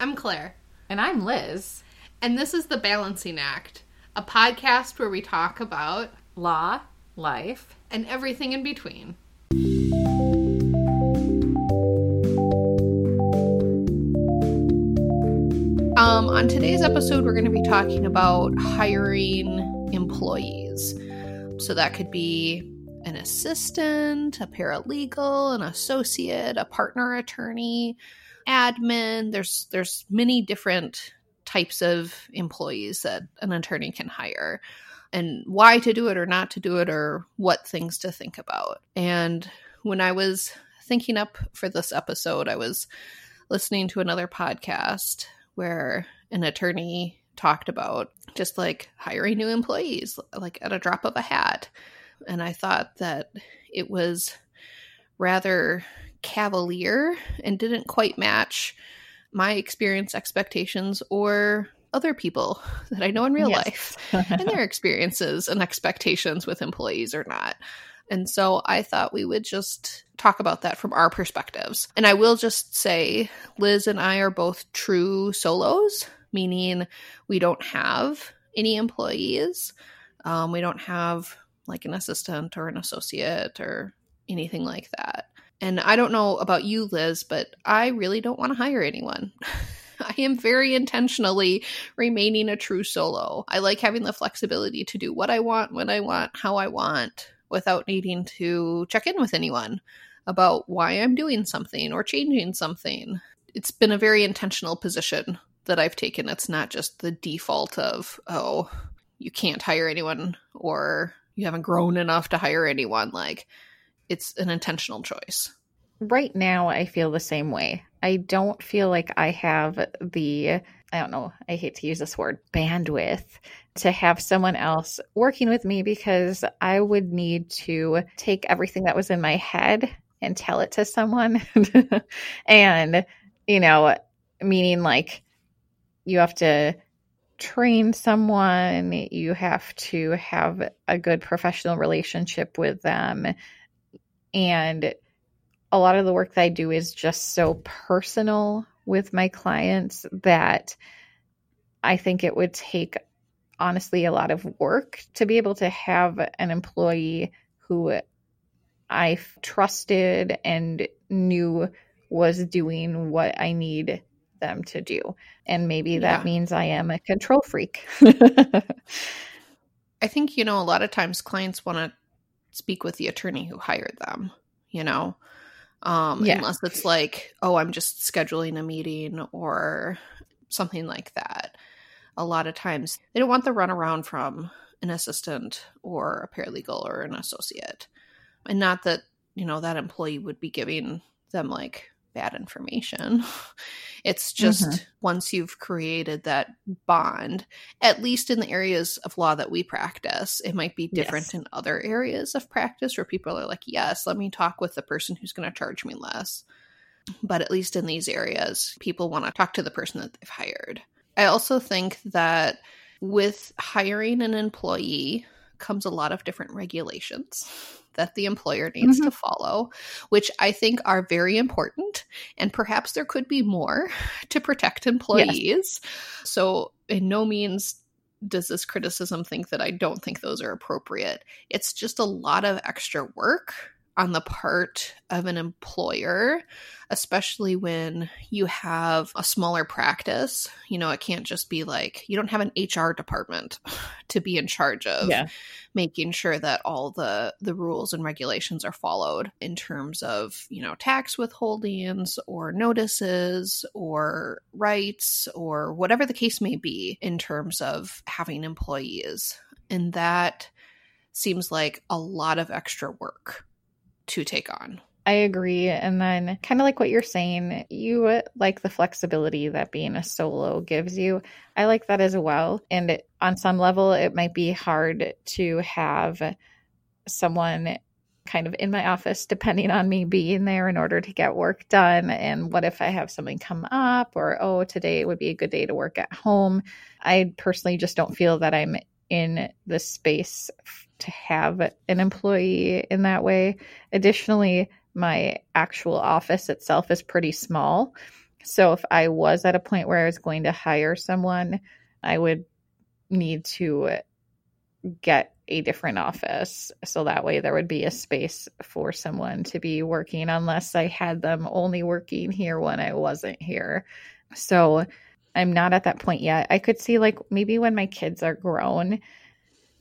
I'm Claire, And I'm Liz. and this is The Balancing Act, a podcast where we talk about Law, life. and everything in between. Um, on today's episode, we're going to be talking about hiring employees. So that could be an assistant, a paralegal, an associate, a partner attorney, admin. There's there's many different types of employees that an attorney can hire and why to do it or not to do it or what things to think about. And when I was thinking up for this episode, I was listening to another podcast where an attorney talked about just like hiring new employees, like at a drop of a hat. And I thought that it was rather cavalier and didn't quite match my experience expectations or other people that I know in real Yes. life and their experiences and expectations with employees or not. And so I thought we would just talk about that from our perspectives. And I will just say Liz and I are both true solos, meaning we don't have any employees. Um, we don't have like an assistant or an associate or anything like that. And I don't know about you, Liz, but I really don't want to hire anyone. I am very intentionally remaining a true solo. I like having the flexibility to do what I want, when I want, how I want, without needing to check in with anyone about why I'm doing something or changing something. It's been a very intentional position that I've taken. It's not just the default of, oh, you can't hire anyone or you haven't grown enough to hire anyone. Like, it's an intentional choice. Right now, I feel the same way. I don't feel like I have the, I don't know, I hate to use this word, bandwidth to have someone else working with me because I would need to take everything that was in my head and tell it to someone. and, you know, meaning like you have to train someone, you have to have a good professional relationship with them. And a lot of the work that I do is just so personal with my clients that I think it would take honestly a lot of work to be able to have an employee who I trusted and knew was doing what I need them to do. And maybe that Yeah. means I am a control freak. I think, you know, a lot of times clients want to speak with the attorney who hired them, you know, um, Yeah. unless it's like, oh, I'm just scheduling a meeting or something like that. A lot of times they don't want the runaround from an assistant or a paralegal or an associate. And not that, you know, that employee would be giving them like bad information. It's just Mhm. once you've created that bond, at least in the areas of law that we practice, it might be different Yes. in other areas of practice where people are like, yes, let me talk with the person who's going to charge me less. But at least in these areas, people want to talk to the person that they've hired. I also think that with hiring an employee comes a lot of different regulations that the employer needs to mm-hmm. follow, which I think are very important. And perhaps there could be more to protect employees. So, in no means does this criticism think that I don't think those are appropriate. It's just a lot of extra work on the part of an employer, especially when you have a smaller practice. You know, it can't just be like you don't have an HR department to be in charge of Yeah. making sure that all the the rules and regulations are followed in terms of you know tax withholdings or notices or rights or whatever the case may be in terms of having employees and that seems like a lot of extra work to take on I agree. And then, kind of like what you're saying, you like the flexibility that being a solo gives you. I like that as well. And on some level, it might be hard to have someone kind of in my office depending on me being there in order to get work done. And what if I have something come up, or oh, today would be a good day to work at home? I personally just don't feel that I'm in the space to have an employee in that way. Additionally, my actual office itself is pretty small. So if I was at a point where I was going to hire someone, I would need to get a different office. So that way there would be a space for someone to be working unless I had them only working here when I wasn't here. So I'm not at that point yet. I could see like maybe when my kids are grown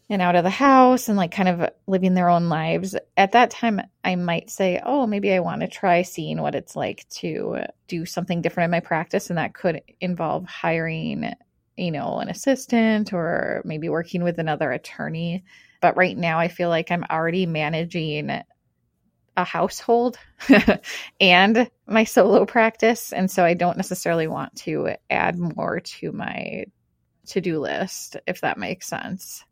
and out of the house and like kind of living their own lives, at that time I might say, oh, maybe I want to try seeing what it's like to do something different in my practice. And that could involve hiring you know, an assistant or maybe working with another attorney. But right now, I feel like I'm already managing a household and my solo practice. And so I don't necessarily want to add more to my to do list, if that makes sense.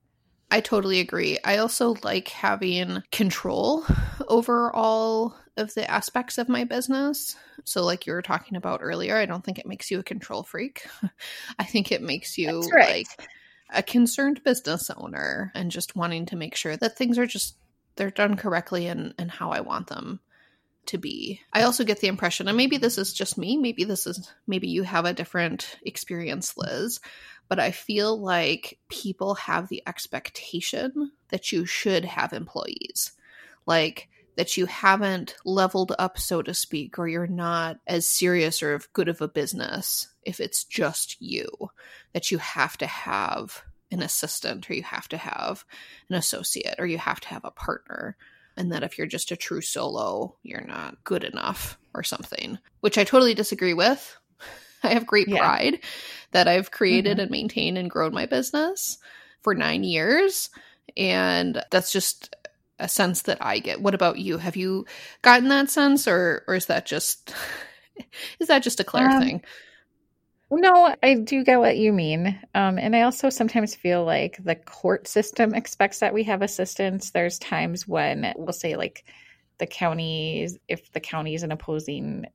I totally agree. I also like having control over all of the aspects of my business. So, like you were talking about earlier, I don't think it makes you a control freak. I think it makes you right. like a concerned business owner and just wanting to make sure that things are just they're done correctly and and how I want them to be. I also get the impression, and maybe this is just me, maybe this is maybe you have a different experience, Liz, but I feel like people have the expectation that you should have employees. Like that you haven't leveled up, so to speak, or you're not as serious or good of a business if it's just you, that you have to have an assistant or you have to have an associate or you have to have a partner. And that if you're just a true solo, you're not good enough or something, which I totally disagree with. I have great yeah. pride that I've created mm-hmm. and maintained and grown my business for nine years. And that's just a sense that I get. What about you? Have you gotten that sense or or is that just is that just a Claire um, thing? No, I do get what you mean. Um, and I also sometimes feel like the court system expects that we have assistance. There's times when we'll say like the county, if the county is an opposing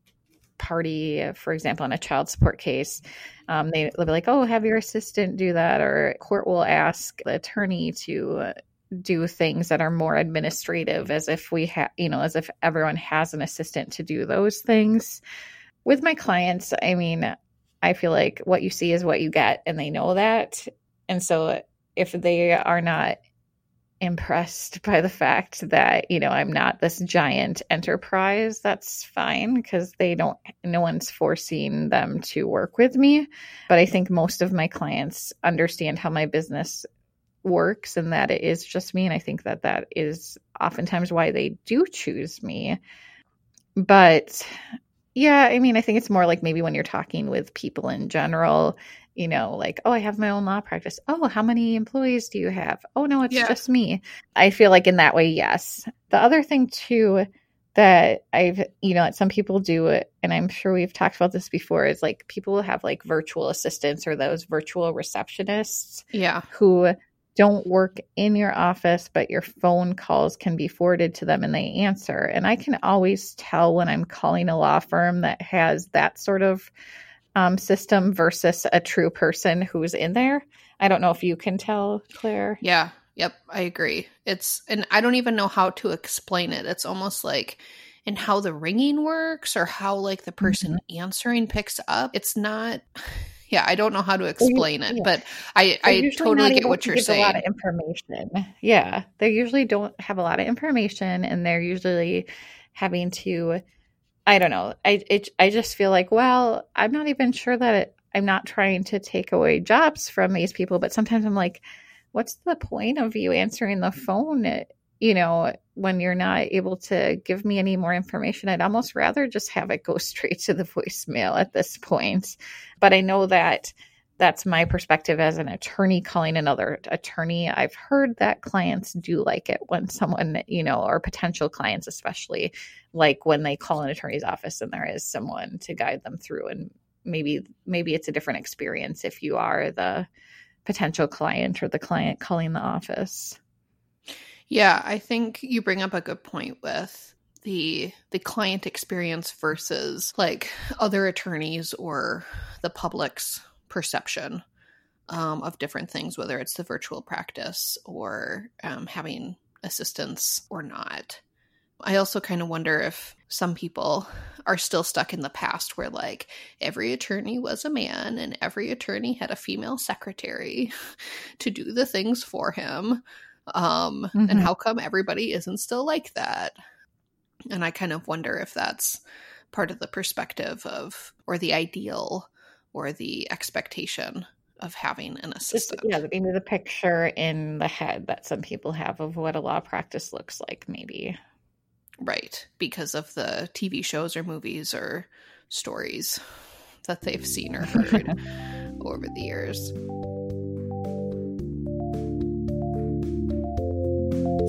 party, for example, in a child support case, um, they, will be like, oh, have your assistant do that. Or court will ask the attorney to do things that are more administrative as if we have, you know, as if everyone has an assistant to do those things. With my clients, I mean, I feel like what you see is what you get, and they know that. And so if they are not impressed by the fact that you know i'm not this giant enterprise that's fine because they don't no one's forcing them to work with me but i think most of my clients understand how my business works and that it is just me and i think that that is oftentimes why they do choose me but yeah i mean i think it's more like maybe when you're talking with people in general you know, like, oh, I have my own law practice. Oh, how many employees do you have? Oh, no, it's yeah. just me. I feel like in that way, yes. The other thing, too, that I've, you know, some people do it, and I'm sure we've talked about this before, is like people will have like virtual assistants or those virtual receptionists. Yeah. Who don't work in your office, but your phone calls can be forwarded to them and they answer. And I can always tell when I'm calling a law firm that has that sort of um, system versus a true person who's in there. I don't know if you can tell, Claire. Yeah. Yep. I agree. It's, and I don't even know how to explain it. It's almost like, in how the ringing works or how like the person mm-hmm. answering picks up. It's not yeah, I don't know how to explain it, yeah. but I I totally get what you're saying. A lot of information. Yeah, they usually don't have a lot of information, and they're usually having to I don't know. I it, I just feel like, well, I'm not even sure that it, I'm not trying to take away jobs from these people, but sometimes I'm like, what's the point of you answering the phone? You know, when you're not able to give me any more information, I'd almost rather just have it go straight to the voicemail at this point. But I know that that's my perspective as an attorney calling another attorney. I've heard that clients do like it when someone, you know, or potential clients, especially like when they call an attorney's office and there is someone to guide them through. And maybe, maybe it's a different experience if you are the potential client or the client calling the office. Yeah, I think you bring up a good point with the the client experience versus like other attorneys or the public's perception um, of different things, whether it's the virtual practice or um, having assistance or not. I also kind of wonder if some people are still stuck in the past where like every attorney was a man and every attorney had a female secretary to do the things for him. Um, mm-hmm. and how come everybody isn't still like that? And I kind of wonder if that's part of the perspective of or the ideal or the expectation of having an assistant. Just, yeah, maybe the picture in the head that some people have of what a law practice looks like, maybe. Right, because of the TV shows or movies or stories that they've seen or heard over the years.